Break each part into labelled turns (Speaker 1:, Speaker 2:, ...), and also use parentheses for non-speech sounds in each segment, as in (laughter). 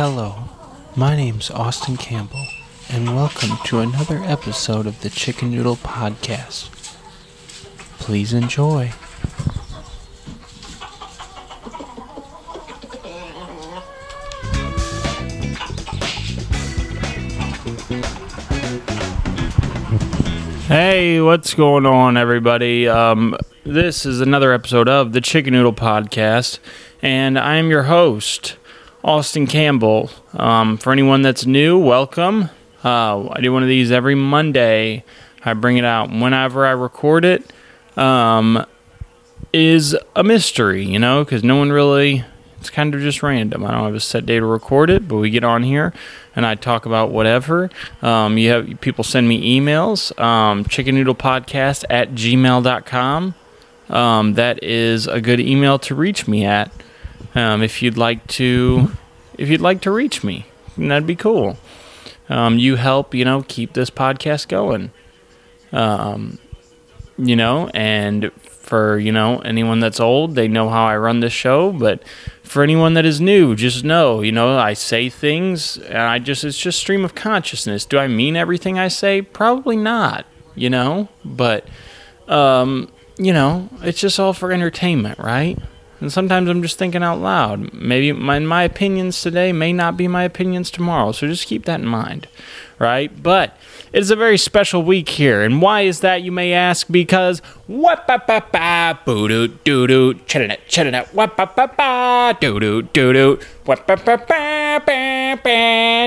Speaker 1: Hello, my name's Austin Campbell, and welcome to another episode of the Chicken Noodle Podcast. Please enjoy. Hey, what's going on, everybody? Um, this is another episode of the Chicken Noodle Podcast, and I am your host, Austin Campbell. Um, for anyone that's new, welcome. Uh, I do one of these every Monday. I bring it out whenever I record it. Um, is a mystery, you know, because no one really. It's kind of just random. I don't have a set day to record it, but we get on here and I talk about whatever. Um, you have people send me emails, um, chicken noodle podcast at gmail.com. Um, that is a good email to reach me at. Um, if you'd like to, if you'd like to reach me, that'd be cool. Um, you help, you know, keep this podcast going. Um, you know, and for you know anyone that's old, they know how I run this show. But for anyone that is new, just know, you know, I say things, and I just it's just stream of consciousness. Do I mean everything I say? Probably not. You know, but um, you know, it's just all for entertainment, right? And sometimes I'm just thinking out loud. Maybe my, my opinions today may not be my opinions tomorrow. So just keep that in mind, right? But it is a very special week here. And why is that, you may ask? Because what ba ba ba boo doo doo doo chittinut chittinut what ba ba ba doo doo doo doo what ba ba ba ba ba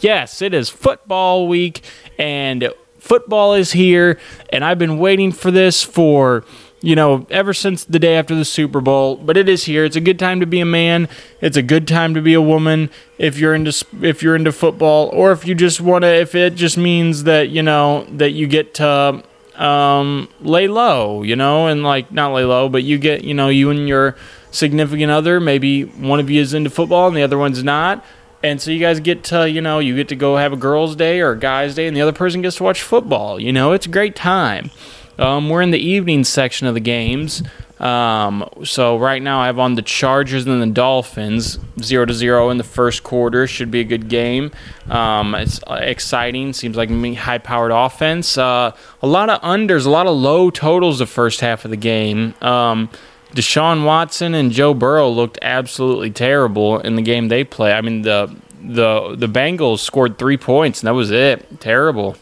Speaker 1: Yes, it is football week and football is here and I've been waiting for this for you know ever since the day after the Super Bowl but it is here. It's a good time to be a man. It's a good time to be a woman if you're into if you're into football or if you just want to if it just means that you know that you get to um, lay low you know and like not lay low but you get you know you and your significant other maybe one of you is into football and the other one's not and so you guys get to, you know, you get to go have a girls' day or a guys' day, and the other person gets to watch football. You know, it's a great time. Um, we're in the evening section of the games. Um, so right now I have on the Chargers and the Dolphins, zero to zero in the first quarter. Should be a good game. Um, it's exciting. Seems like high-powered offense. Uh, a lot of unders, a lot of low totals the first half of the game. Um, Deshaun Watson and Joe Burrow looked absolutely terrible in the game they play. I mean the the the Bengals scored three points and that was it. Terrible.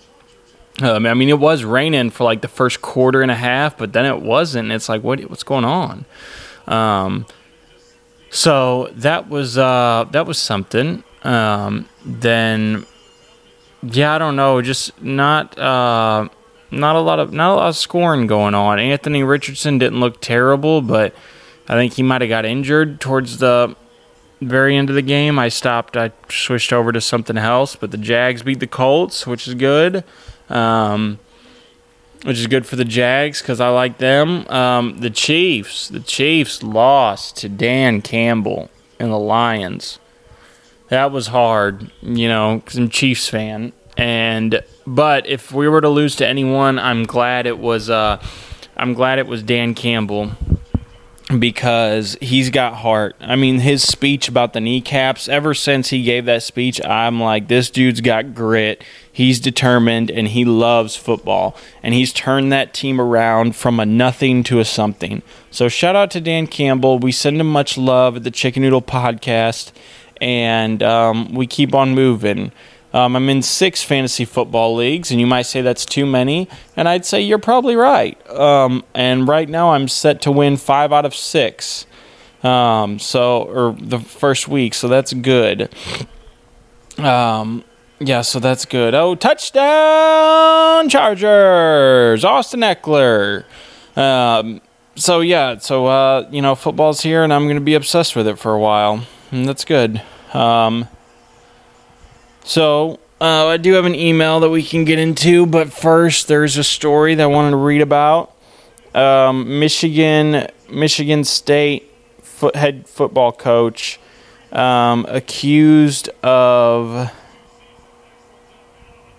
Speaker 1: Um, I mean it was raining for like the first quarter and a half, but then it wasn't. It's like what what's going on? Um, so that was uh, that was something. Um, then yeah, I don't know, just not. Uh, not a lot of not a lot of scoring going on. Anthony Richardson didn't look terrible, but I think he might have got injured towards the very end of the game. I stopped. I switched over to something else, but the Jags beat the Colts, which is good. Um, which is good for the Jags because I like them. Um, the Chiefs, the Chiefs lost to Dan Campbell and the Lions. That was hard, you know, because I'm Chiefs fan. And but if we were to lose to anyone, I'm glad it was. Uh, I'm glad it was Dan Campbell because he's got heart. I mean, his speech about the kneecaps, ever since he gave that speech, I'm like, this dude's got grit. He's determined and he loves football. And he's turned that team around from a nothing to a something. So, shout out to Dan Campbell. We send him much love at the Chicken Noodle Podcast. And um, we keep on moving. Um, I'm in six fantasy football leagues, and you might say that's too many, and I'd say you're probably right. Um, and right now, I'm set to win five out of six. Um, so, or the first week, so that's good. Um, yeah, so that's good. Oh, touchdown Chargers! Austin Ekeler. Um, so yeah, so uh, you know, football's here, and I'm going to be obsessed with it for a while, and that's good. Um, so uh, I do have an email that we can get into, but first there's a story that I wanted to read about. Um, Michigan, Michigan State foot, head football coach um, accused of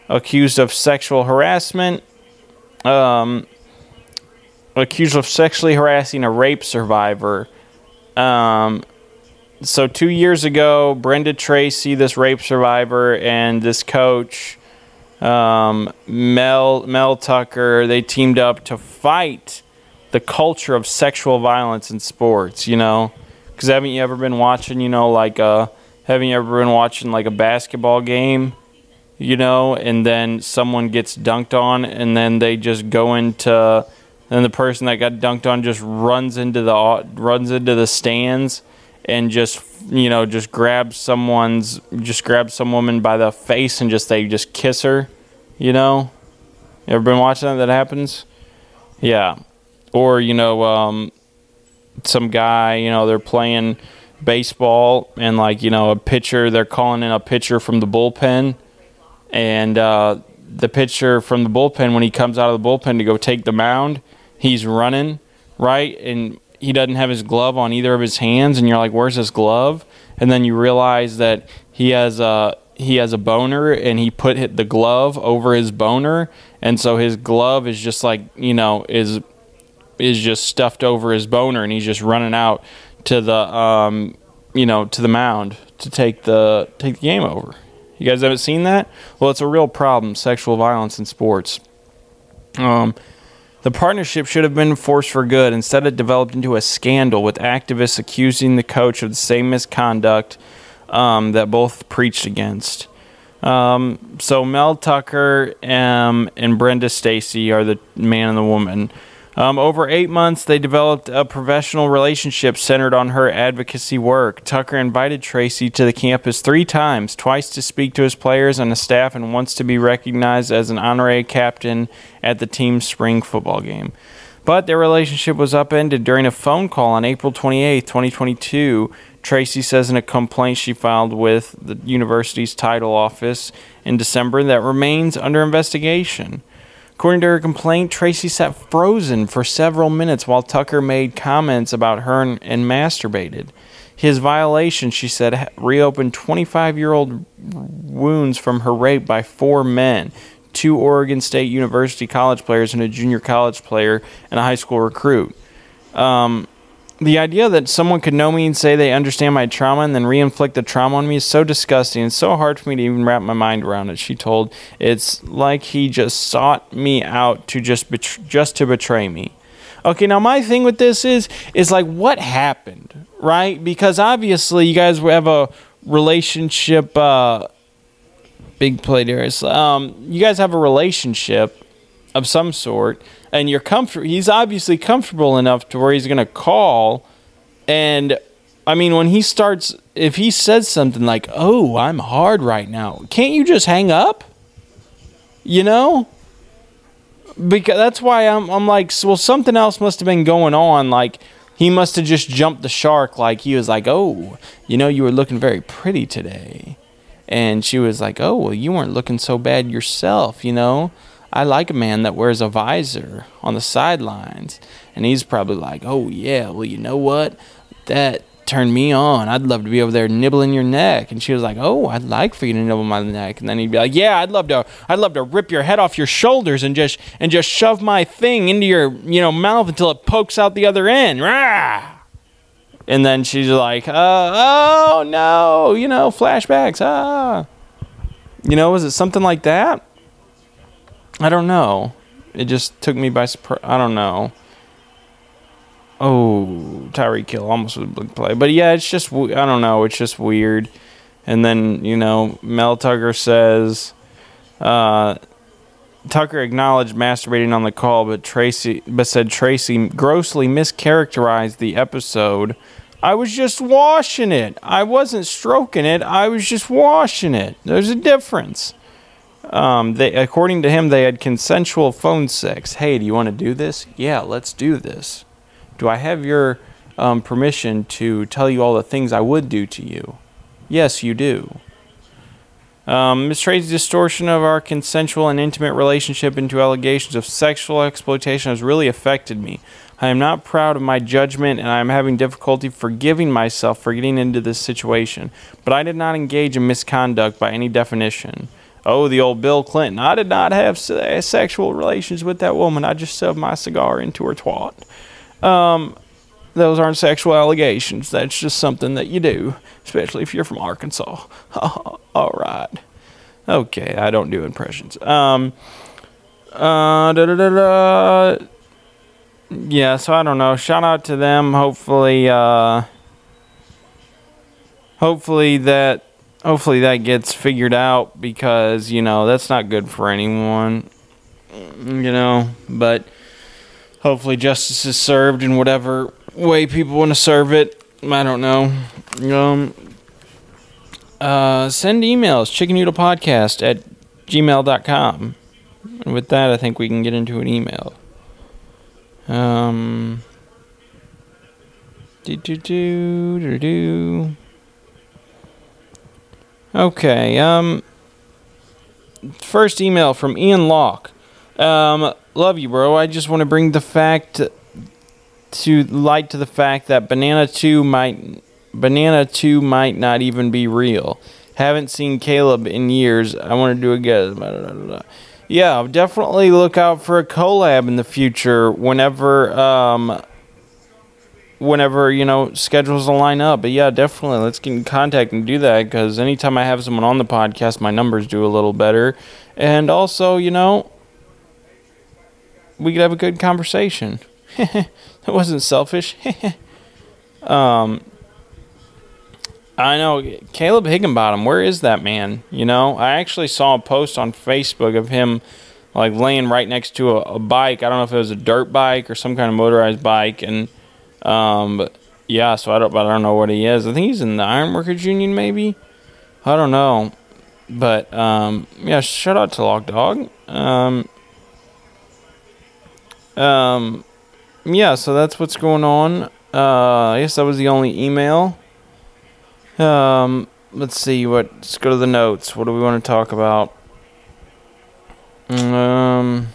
Speaker 1: accused of sexual harassment. Um, accused of sexually harassing a rape survivor Um, so two years ago, Brenda Tracy, this rape survivor, and this coach, um, Mel Mel Tucker, they teamed up to fight the culture of sexual violence in sports. You know, because haven't you ever been watching? You know, like uh, haven't you ever been watching like a basketball game? You know, and then someone gets dunked on, and then they just go into, then the person that got dunked on just runs into the runs into the stands and just you know just grab someone's just grab some woman by the face and just they just kiss her you know? You ever been watching that that happens? Yeah. Or you know um, some guy you know they're playing baseball and like you know a pitcher they're calling in a pitcher from the bullpen and uh, the pitcher from the bullpen when he comes out of the bullpen to go take the mound he's running right? And he doesn't have his glove on either of his hands, and you're like, "Where's his glove?" And then you realize that he has a he has a boner, and he put the glove over his boner, and so his glove is just like you know is is just stuffed over his boner, and he's just running out to the um you know to the mound to take the take the game over. You guys haven't seen that? Well, it's a real problem, sexual violence in sports. Um, the partnership should have been forced for good. Instead, it developed into a scandal with activists accusing the coach of the same misconduct um, that both preached against. Um, so Mel Tucker um, and Brenda Tracy are the man and the woman. Um, over eight months, they developed a professional relationship centered on her advocacy work. Tucker invited Tracy to the campus three times, twice to speak to his players and the staff, and once to be recognized as an honorary captain at the team's spring football game. But their relationship was upended during a phone call on April 28, 2022. Tracy says in a complaint she filed with the university's title office in December that remains under investigation. According to her complaint, Tracy sat frozen for several minutes while Tucker made comments about her and, and masturbated. His violation, she said, reopened 25 year old wounds from her rape by four men two Oregon State University college players and a junior college player and a high school recruit. Um, the idea that someone could know me and say they understand my trauma and then re-inflict the trauma on me is so disgusting and so hard for me to even wrap my mind around it she told. It's like he just sought me out to just just to betray me. Okay now my thing with this is is like what happened right? Because obviously you guys have a relationship uh big play Darius. Um, you guys have a relationship of some sort and you're comfortable. He's obviously comfortable enough to where he's going to call. And I mean, when he starts, if he says something like, "Oh, I'm hard right now," can't you just hang up? You know, because that's why I'm. I'm like, well, something else must have been going on. Like he must have just jumped the shark. Like he was like, "Oh, you know, you were looking very pretty today," and she was like, "Oh, well, you weren't looking so bad yourself," you know. I like a man that wears a visor on the sidelines. And he's probably like, oh, yeah, well, you know what? That turned me on. I'd love to be over there nibbling your neck. And she was like, oh, I'd like for you to nibble my neck. And then he'd be like, yeah, I'd love to, I'd love to rip your head off your shoulders and just, and just shove my thing into your, you know, mouth until it pokes out the other end. Rah! And then she's like, uh, oh, no, you know, flashbacks. Ah. You know, was it something like that? I don't know. It just took me by surprise. I don't know. Oh, Tyreek Hill almost was a big play, but yeah, it's just I don't know. It's just weird. And then you know, Mel Tucker says, uh, Tucker acknowledged masturbating on the call, but Tracy, but said Tracy grossly mischaracterized the episode. I was just washing it. I wasn't stroking it. I was just washing it. There's a difference. Um, they, according to him, they had consensual phone sex. Hey, do you want to do this? Yeah, let's do this. Do I have your um, permission to tell you all the things I would do to you? Yes, you do. Um, Ms. Tracy's distortion of our consensual and intimate relationship into allegations of sexual exploitation has really affected me. I am not proud of my judgment and I am having difficulty forgiving myself for getting into this situation, but I did not engage in misconduct by any definition. Oh, the old Bill Clinton. I did not have sexual relations with that woman. I just shoved my cigar into her twat. Um, those aren't sexual allegations. That's just something that you do, especially if you're from Arkansas. (laughs) All right. Okay, I don't do impressions. Um, uh. Yeah, so I don't know. Shout out to them. Hopefully, uh, hopefully that, hopefully that gets figured out because you know that's not good for anyone. You know, but hopefully justice is served in whatever way people want to serve it. I don't know. Um, uh, send emails, chickennoodlepodcast at gmail.com. And with that, I think we can get into an email. Um, do do do do do. Okay. Um, first email from Ian Locke. Um, love you, bro. I just want to bring the fact to light to the fact that Banana Two might Banana 2 might not even be real. Haven't seen Caleb in years. I want to do a guess. Yeah, definitely look out for a collab in the future whenever um whenever, you know, schedules will line up. But yeah, definitely let's get in contact and do that because anytime I have someone on the podcast, my numbers do a little better. And also, you know, we could have a good conversation. (laughs) that wasn't selfish. (laughs) um I know Caleb Higginbottom. Where is that man? You know, I actually saw a post on Facebook of him like laying right next to a, a bike. I don't know if it was a dirt bike or some kind of motorized bike, and um, but yeah. So I don't, but I don't know what he is. I think he's in the Ironworkers Union, maybe. I don't know, but um, yeah. Shout out to Log Dog. Um, um, yeah. So that's what's going on. Uh, I guess that was the only email. Um, let's see what. Let's go to the notes. What do we want to talk about? Um,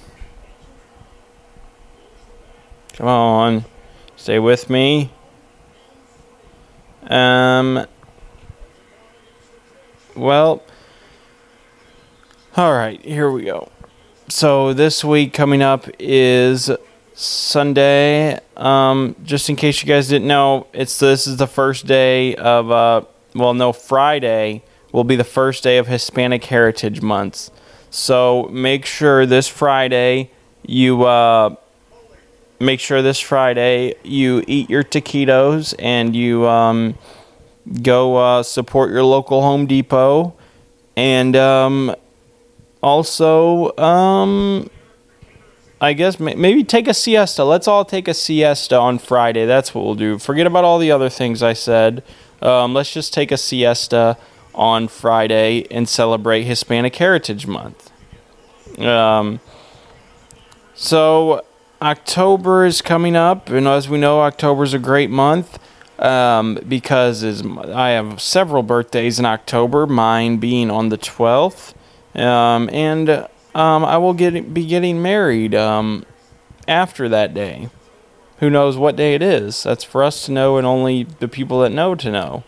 Speaker 1: come on, stay with me. Um, well, all right, here we go. So this week coming up is Sunday. Um, just in case you guys didn't know, it's this is the first day of uh, well, no, Friday will be the first day of Hispanic Heritage Month. So make sure this Friday you uh, make sure this Friday you eat your taquitos and you um, go uh, support your local Home Depot and um, also um, I guess maybe take a siesta. Let's all take a siesta on Friday. That's what we'll do. Forget about all the other things I said. Um, let's just take a siesta on Friday and celebrate Hispanic Heritage Month. Um, so October is coming up, and as we know, October is a great month um, because I have several birthdays in October. Mine being on the twelfth, um, and um, I will get be getting married um, after that day who knows what day it is? That's for us to know, and only the people that know to know.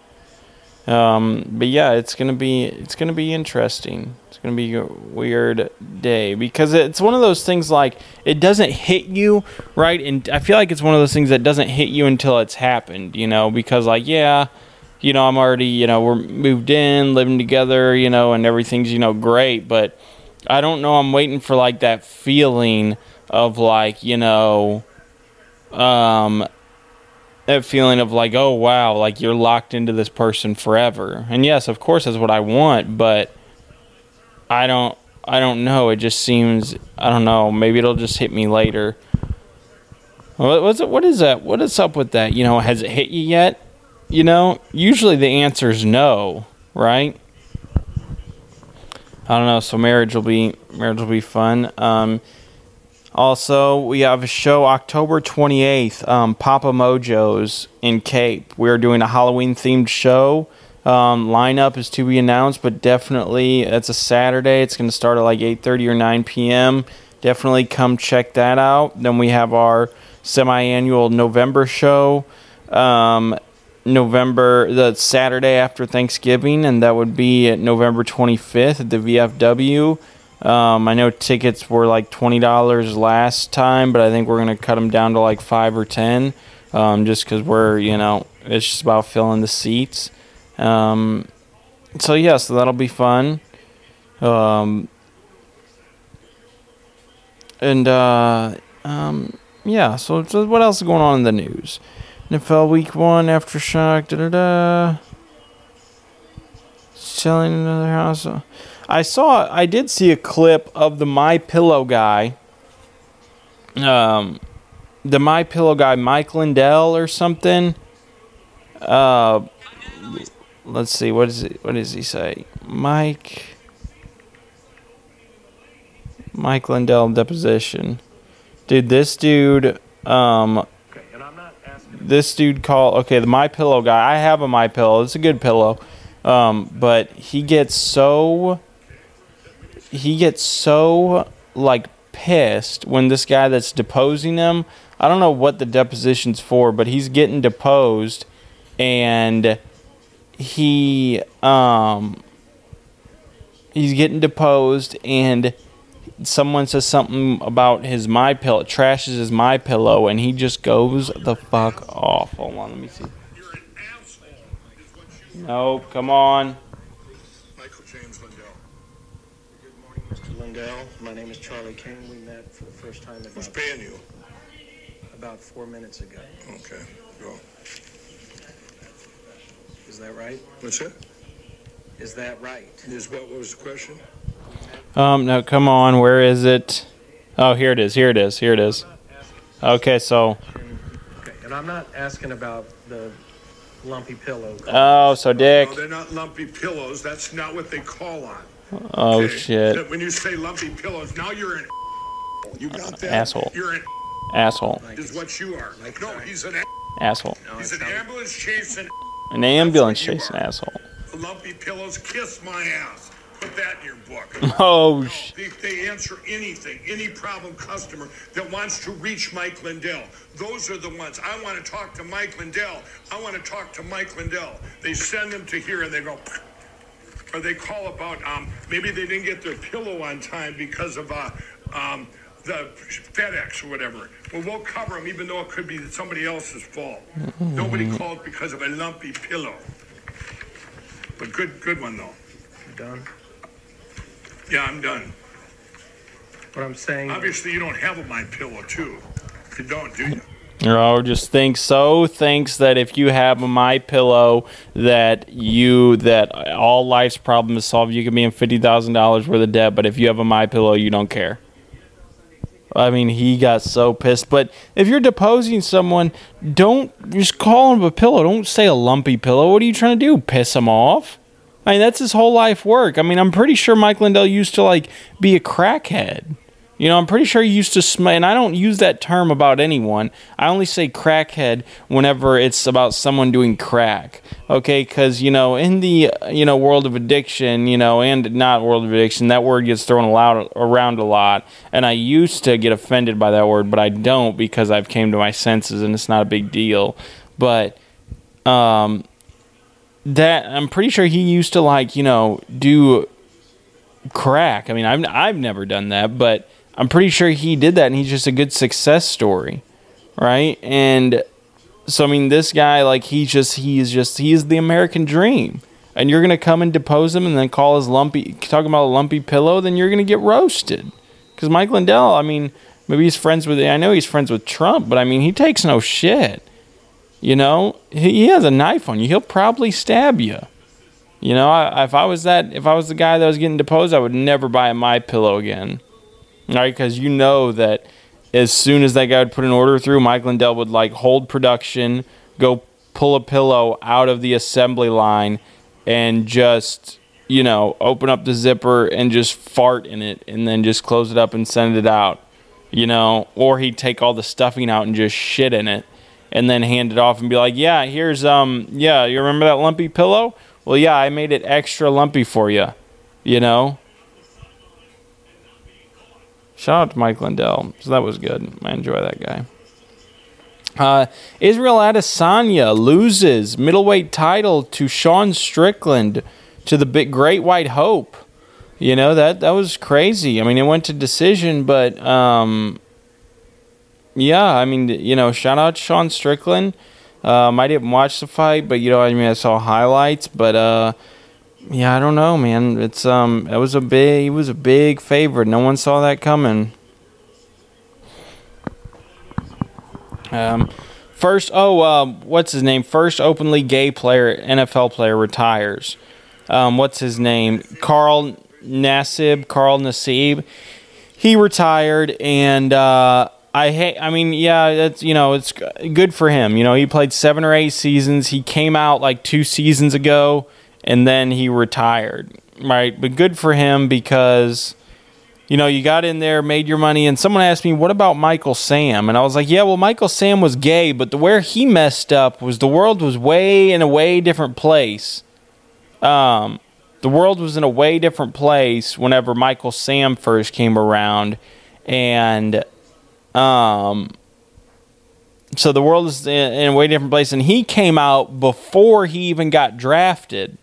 Speaker 1: Um, but yeah, it's gonna be it's gonna be interesting. It's gonna be a weird day because it's one of those things like it doesn't hit you right, and I feel like it's one of those things that doesn't hit you until it's happened. You know, because like yeah, you know I'm already you know we're moved in, living together, you know, and everything's you know great, but I don't know. I'm waiting for like that feeling of like you know um, that feeling of like, oh wow, like you're locked into this person forever. And yes, of course, that's what I want, but I don't, I don't know. It just seems, I don't know. Maybe it'll just hit me later. What's it? What is that? What is up with that? You know, has it hit you yet? You know, usually the answer is no, right? I don't know. So marriage will be marriage will be fun. Um, also, we have a show October 28th, um, Papa Mojo's in Cape. We're doing a Halloween themed show. Um, lineup is to be announced, but definitely it's a Saturday. It's going to start at like 8:30 or 9 p.m. Definitely come check that out. Then we have our semi-annual November show, um, November the Saturday after Thanksgiving, and that would be at November 25th at the VFW. Um, I know tickets were like twenty dollars last time, but I think we're gonna cut them down to like five or ten, um, just because we're you know it's just about filling the seats. Um, so yeah, so that'll be fun. Um, and uh, um, yeah, so, so what else is going on in the news? NFL Week One aftershock. Da da da. Selling another house. I saw. I did see a clip of the My Pillow guy. Um, the My Pillow guy, Mike Lindell or something. Uh, let's see. What is it? What does he say? Mike. Mike Lindell deposition. Dude, this dude. Um, this dude called okay the my pillow guy i have a my pillow it's a good pillow um, but he gets so he gets so like pissed when this guy that's deposing him i don't know what the deposition's for but he's getting deposed and he um he's getting deposed and someone says something about his my pillow, trashes his my pillow, and he just goes the fuck off. Hold on, let me see. No, come on.
Speaker 2: Michael James Lindell.
Speaker 3: Good morning, Mr. Lindell. My name is Charlie King. We met for the first time
Speaker 2: Who's
Speaker 3: about,
Speaker 2: paying you?
Speaker 3: about four minutes ago.
Speaker 2: Okay, go.
Speaker 3: Is that right?
Speaker 2: What's it?
Speaker 3: Is that right?
Speaker 2: Is what, what was the question?
Speaker 1: Um, no, come on. Where is it? Oh, here it is. Here it is. Here it is. Okay, so
Speaker 3: Okay, and I'm not asking about the lumpy pillow.
Speaker 1: oh, so Dick.
Speaker 2: No, they're not lumpy pillows. That's not what they call on.
Speaker 1: Oh
Speaker 2: okay?
Speaker 1: shit,
Speaker 2: When you say lumpy pillows, now you're an (laughs) You got that?
Speaker 1: Asshole.
Speaker 2: You're an (laughs)
Speaker 1: asshole,
Speaker 2: is what you are. Like no, he's an
Speaker 1: asshole,
Speaker 3: No,
Speaker 2: he's an
Speaker 3: not-
Speaker 2: ambulance chasing
Speaker 1: an ambulance
Speaker 2: That's what you
Speaker 1: chasing asshole.
Speaker 2: lumpy pillows. Kiss my ass. Put that in your book. (laughs)
Speaker 1: Oh sh-
Speaker 2: They, they answer anything, any problem customer that wants to reach Mike Lindell. Those are the ones. I want to talk to Mike Lindell. I want to talk to Mike Lindell. They send them to here and they go, or they call about um, maybe they didn't get their pillow on time because of uh, um, the FedEx or whatever. Well, we'll cover them even though it could be somebody else's fault. Nobody mm. called because of a lumpy pillow. But good, good one though.
Speaker 3: You done?
Speaker 2: Yeah, I'm done.
Speaker 3: What I'm saying,
Speaker 2: Obviously, you don't have a my pillow too. You don't, do you?
Speaker 1: Oh, just think so thinks that if you have a my pillow that you that all life's problem is solved, you can be in fifty thousand dollars worth of debt. But if you have a my pillow, you don't care. I mean, he got so pissed. But if you're deposing someone, don't just call him a pillow. Don't say a lumpy pillow. What are you trying to do? Piss him off? I mean, that's his whole life work. I mean, I'm pretty sure Mike Lindell used to like be a crackhead. You know, I'm pretty sure he used to sm and I don't use that term about anyone. I only say crackhead whenever it's about someone doing crack. Okay, because you know, in the you know world of addiction, you know, and not world of addiction, that word gets thrown around a lot, and I used to get offended by that word, but I don't because I've came to my senses and it's not a big deal. But um, that I'm pretty sure he used to like you know do crack. I mean, I've I've never done that, but I'm pretty sure he did that, and he's just a good success story, right? And so, I mean, this guy, like, he's just he's just he's the American dream, and you're gonna come and depose him, and then call his lumpy talking about a lumpy pillow, then you're gonna get roasted, because Mike Lindell, I mean, maybe he's friends with I know he's friends with Trump, but I mean, he takes no shit. You know, he, he has a knife on you. He'll probably stab you. You know, I, if I was that, if I was the guy that was getting deposed, I would never buy my pillow again. Right, because you know that as soon as that guy would put an order through, Mike Lindell would like hold production, go pull a pillow out of the assembly line, and just you know open up the zipper and just fart in it, and then just close it up and send it out. You know, or he'd take all the stuffing out and just shit in it, and then hand it off and be like, "Yeah, here's um, yeah, you remember that lumpy pillow? Well, yeah, I made it extra lumpy for you." You know. Shout out to Mike Lindell. So that was good. I enjoy that guy. Uh, Israel Adesanya loses middleweight title to Sean Strickland to the big Great White Hope. You know that that was crazy. I mean, it went to decision, but um, yeah, I mean, you know, shout out Sean Strickland. Um, I didn't watch the fight, but you know, I mean, I saw highlights, but uh, yeah, I don't know, man. It's um, it was a big, he was a big favorite. No one saw that coming. Um, first, oh, uh, what's his name? First openly gay player, NFL player retires. Um, what's his name? Carl Nassib, Carl Nassib. He retired, and uh, I hate. I mean, yeah, that's you know, it's good for him. You know, he played seven or eight seasons. He came out like two seasons ago, and then he retired. Right, but good for him because you know, you got in there, made your money, and someone asked me, "What about Michael Sam?" And I was like, "Yeah, well, Michael Sam was gay, but the where he messed up was the world was way in a way different place. Um, the world was in a way different place whenever Michael Sam first came around, and um, so the world is in, in a way different place, and he came out before he even got drafted."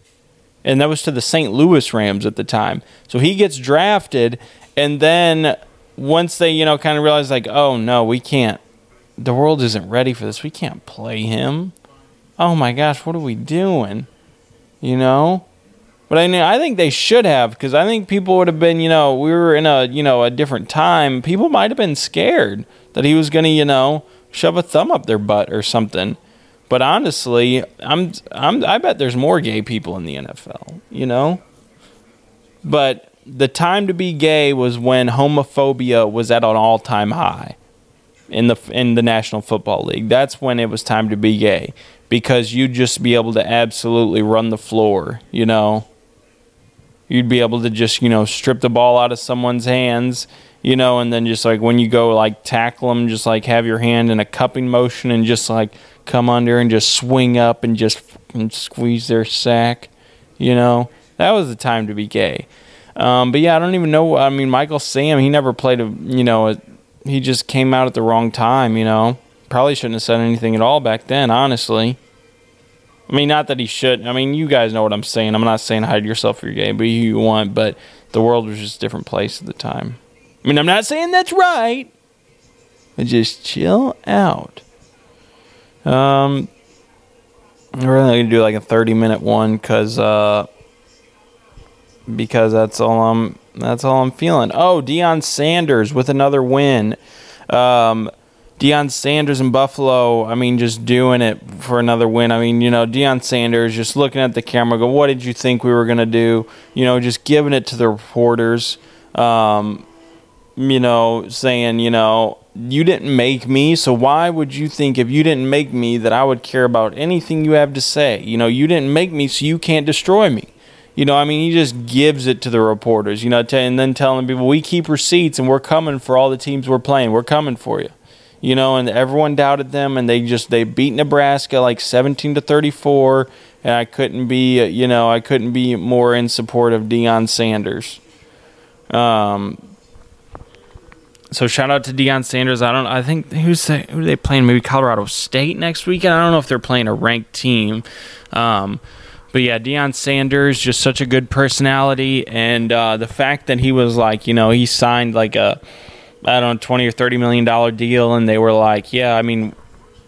Speaker 1: And that was to the St. Louis Rams at the time. So he gets drafted, and then once they, you know, kind of realize like, oh no, we can't. The world isn't ready for this. We can't play him. Oh my gosh, what are we doing? You know. But I mean, I think they should have because I think people would have been, you know, we were in a, you know, a different time. People might have been scared that he was going to, you know, shove a thumb up their butt or something. But honestly, I'm, I'm, I bet there's more gay people in the NFL, you know. But the time to be gay was when homophobia was at an all-time high in the in the National Football League. That's when it was time to be gay because you'd just be able to absolutely run the floor, you know. You'd be able to just, you know, strip the ball out of someone's hands, you know, and then just like when you go like tackle them, just like have your hand in a cupping motion and just like come under and just swing up and just squeeze their sack, you know. That was the time to be gay. Um, but yeah, I don't even know. I mean, Michael Sam, he never played a, you know, a, he just came out at the wrong time, you know. Probably shouldn't have said anything at all back then, honestly. I mean, not that he should. I mean, you guys know what I'm saying. I'm not saying hide yourself for your game, but you want. But the world was just a different place at the time. I mean, I'm not saying that's right. But just chill out. Um, we're only gonna do like a 30 minute one because uh, because that's all I'm that's all I'm feeling. Oh, Deion Sanders with another win. Um, Deion Sanders in Buffalo, I mean, just doing it for another win. I mean, you know, Deion Sanders just looking at the camera, go, "What did you think we were gonna do?" You know, just giving it to the reporters. Um, you know, saying, you know, you didn't make me, so why would you think if you didn't make me that I would care about anything you have to say? You know, you didn't make me, so you can't destroy me. You know, I mean, he just gives it to the reporters, you know, and then telling people, we keep receipts and we're coming for all the teams we're playing. We're coming for you. You know, and everyone doubted them, and they just they beat Nebraska like 17 to 34, and I couldn't be, you know, I couldn't be more in support of Deion Sanders. Um, so shout out to Deion Sanders. I don't. I think who's they, who are they playing? Maybe Colorado State next weekend. I don't know if they're playing a ranked team. Um, but yeah, Deion Sanders, just such a good personality, and uh, the fact that he was like, you know, he signed like a, I don't know, twenty or thirty million dollar deal, and they were like, yeah, I mean,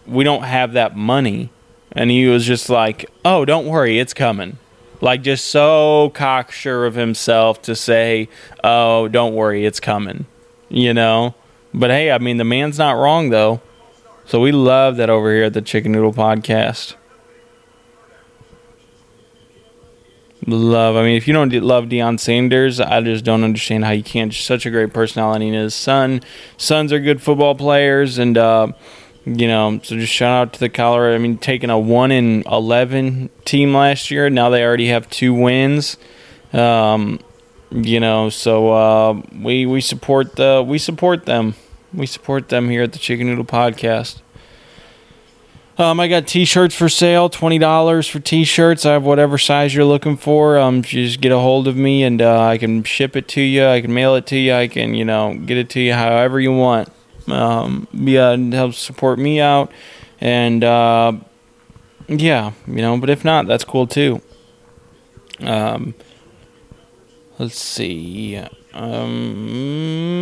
Speaker 1: we don't have that money, and he was just like, oh, don't worry, it's coming, like just so cocksure of himself to say, oh, don't worry, it's coming, you know. But hey, I mean, the man's not wrong though, so we love that over here at the Chicken Noodle Podcast. love. I mean, if you don't love Deion Sanders, I just don't understand how you can't. Such a great personality. And his son, sons are good football players, and uh, you know, so just shout out to the Colorado. I mean, taking a one in eleven team last year, now they already have two wins. Um, you know, so uh, we we support the we support them. We support them here at the Chicken Noodle Podcast. Um, I got T-shirts for sale, twenty dollars for T-shirts. I have whatever size you're looking for. Um, just get a hold of me, and uh, I can ship it to you. I can mail it to you. I can, you know, get it to you however you want. Um, yeah, help support me out, and uh, yeah, you know. But if not, that's cool too. Um, let's see. Um,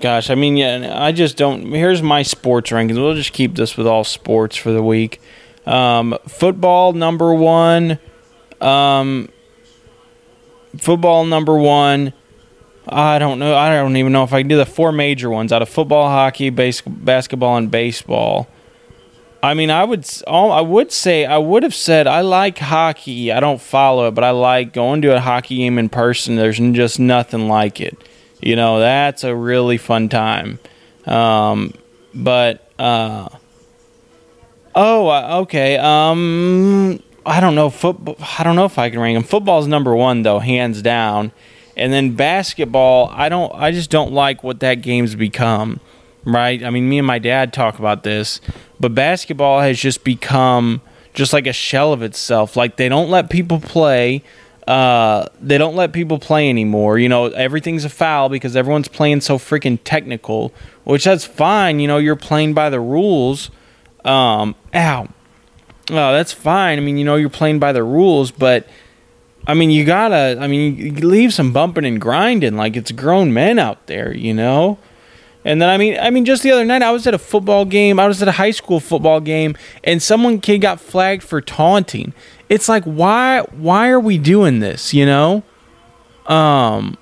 Speaker 1: gosh, I mean, yeah, I just don't. Here's my sports rankings. We'll just keep this with all sports for the week. Um, football number one. Um, football number one. I don't know. I don't even know if I can do the four major ones out of football, hockey, base, basketball, and baseball. I mean, I would I would say I would have said I like hockey. I don't follow it, but I like going to a hockey game in person. There's just nothing like it. You know, that's a really fun time. Um, but uh, oh, okay. Um, I don't know football. I don't know if I can rank them. Football's number one though, hands down. And then basketball, I don't. I just don't like what that game's become. Right? I mean, me and my dad talk about this, but basketball has just become just like a shell of itself. Like they don't let people play. Uh, they don't let people play anymore. You know, everything's a foul because everyone's playing so freaking technical, which that's fine. You know, you're playing by the rules. Um, ow. Oh, that's fine. I mean, you know, you're playing by the rules, but I mean, you gotta. I mean, leave some bumping and grinding. Like it's grown men out there, you know. And then I mean, I mean, just the other night I was at a football game. I was at a high school football game, and someone kid got flagged for taunting. It's like, why? Why are we doing this? You know. Um,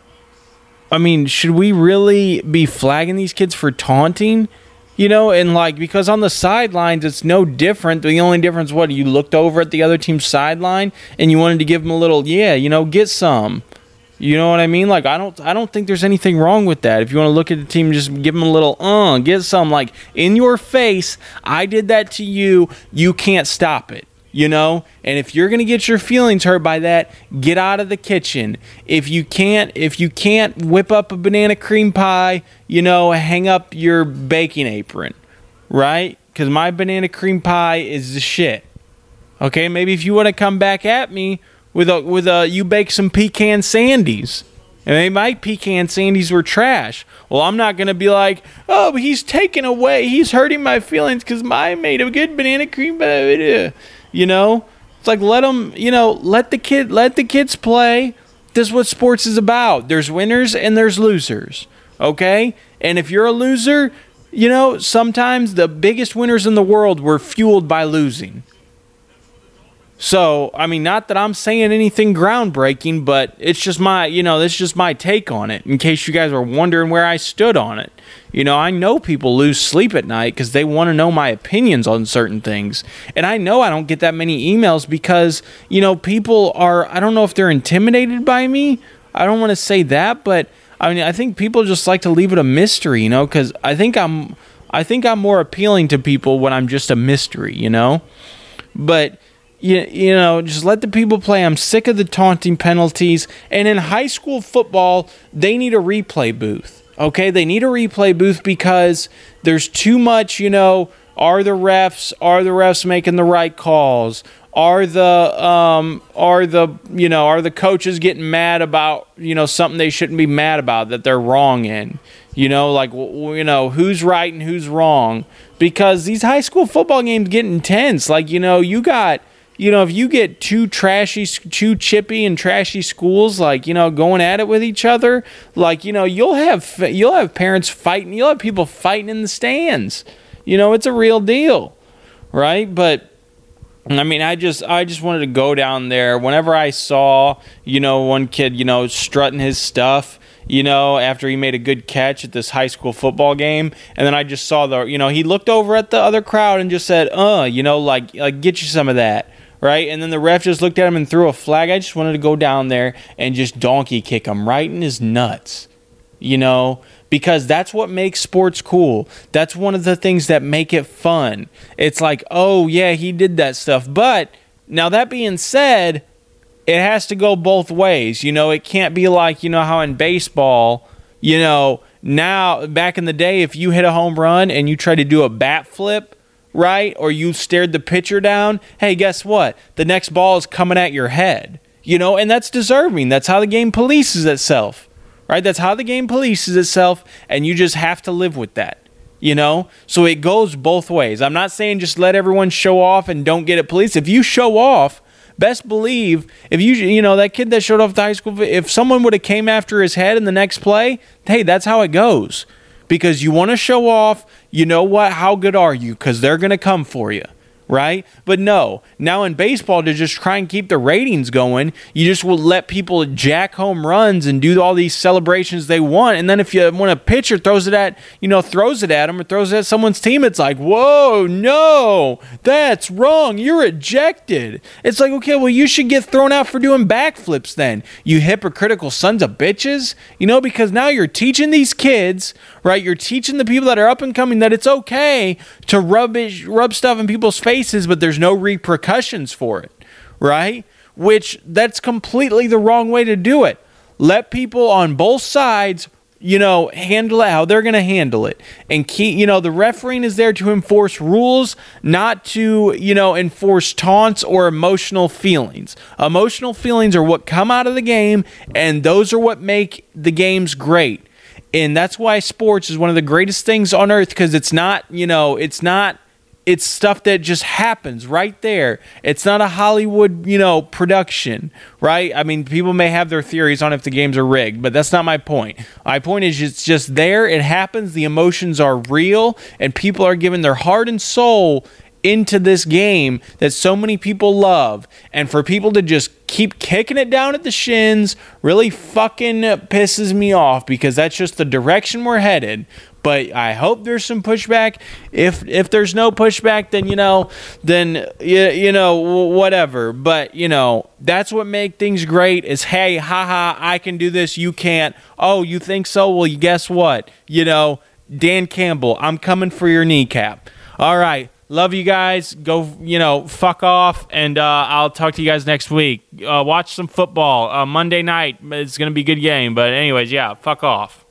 Speaker 1: I mean, should we really be flagging these kids for taunting? You know, and like because on the sidelines it's no different. The only difference, what you looked over at the other team's sideline and you wanted to give them a little, yeah, you know, get some. You know what I mean? Like I don't, I don't think there's anything wrong with that. If you want to look at the team, just give them a little, uh, get some. Like in your face, I did that to you. You can't stop it you know and if you're to get your feelings hurt by that get out of the kitchen if you can't if you can't whip up a banana cream pie you know hang up your baking apron right cuz my banana cream pie is the shit okay maybe if you want to come back at me with a with a you bake some pecan sandies and they my pecan sandies were trash. Well, I'm not gonna be like, oh, he's taking away, he's hurting my feelings because I made a good banana cream. You know, it's like let them. You know, let the kid let the kids play. This is what sports is about. There's winners and there's losers. Okay, and if you're a loser, you know sometimes the biggest winners in the world were fueled by losing. So, I mean, not that I'm saying anything groundbreaking, but it's just my, you know, this is just my take on it in case you guys are wondering where I stood on it. You know, I know people lose sleep at night because they want to know my opinions on certain things. And I know I don't get that many emails because, you know, people are, I don't know if they're intimidated by me. I don't want to say that, but I mean, I think people just like to leave it a mystery, you know, because I think I'm, I think I'm more appealing to people when I'm just a mystery, you know? But, you, you know, just let the people play. I'm sick of the taunting penalties. And in high school football, they need a replay booth. Okay, they need a replay booth because there's too much, you know, are the refs are the refs making the right calls? Are the um are the you know, are the coaches getting mad about, you know, something they shouldn't be mad about that they're wrong in? You know, like you know, who's right and who's wrong? Because these high school football games get intense. Like, you know, you got you know, if you get two trashy, two chippy and trashy schools, like you know, going at it with each other, like you know, you'll have you'll have parents fighting, you'll have people fighting in the stands. You know, it's a real deal, right? But I mean, I just I just wanted to go down there. Whenever I saw, you know, one kid, you know, strutting his stuff, you know, after he made a good catch at this high school football game. And then I just saw the, you know, he looked over at the other crowd and just said, uh, you know, like, like get you some of that right? And then the ref just looked at him and threw a flag. I just wanted to go down there and just donkey kick him right in his nuts, you know, because that's what makes sports cool. That's one of the things that make it fun. It's like, oh, yeah, he did that stuff. But now, that being said, it has to go both ways. You know, it can't be like, you know, how in baseball, you know, now back in the day, if you hit a home run and you try to do a bat flip, right? Or you stared the pitcher down, hey, guess what? The next ball is coming at your head. You know, and that's deserving. That's how the game polices itself. Right? That's how the game polices itself, and you just have to live with that. You know, so it goes both ways. I'm not saying just let everyone show off and don't get it police. If you show off, best believe if you you know that kid that showed off the high school, if someone would have came after his head in the next play, hey, that's how it goes. Because you want to show off, you know what? How good are you? Because they're gonna come for you right? But no, now in baseball, to just try and keep the ratings going, you just will let people jack home runs and do all these celebrations they want. And then if you when a pitcher throws it at, you know, throws it at them or throws it at someone's team, it's like, whoa, no, that's wrong. You're ejected. It's like, okay, well, you should get thrown out for doing backflips then, you hypocritical sons of bitches. You know, because now you're teaching these kids, right? You're teaching the people that are up and coming that it's okay to rub rub stuff in people's but there's no repercussions for it, right? Which that's completely the wrong way to do it. Let people on both sides you know, handle it how they're going to handle it. And keep, you know, the refereeing is there to enforce rules, not to, you know, enforce taunts or emotional feelings. Emotional feelings are what come out of the game, and those are what make the games great. And that's why sports is one of the greatest things on earth because it's not, you know, it's not it's stuff that just happens right there. It's not a Hollywood, you know, production, right? I mean, people may have their theories on if the games are rigged, but that's not my point. My point is it's just there, it happens, the emotions are real, and people are giving their heart and soul into this game that so many people love. And for people to just keep kicking it down at the shins really fucking pisses me off because that's just the direction we're headed but I hope there's some pushback. If if there's no pushback, then you know, then you, you know whatever. But you know that's what make things great. Is hey, haha, I can do this, you can't. Oh, you think so? Well, guess what? You know, Dan Campbell, I'm coming for your kneecap. All right. Love you guys. Go, you know, fuck off, and uh, I'll talk to you guys next week. Uh, watch some football. Uh, Monday night, it's to be a good game. But, anyways, yeah, fuck off.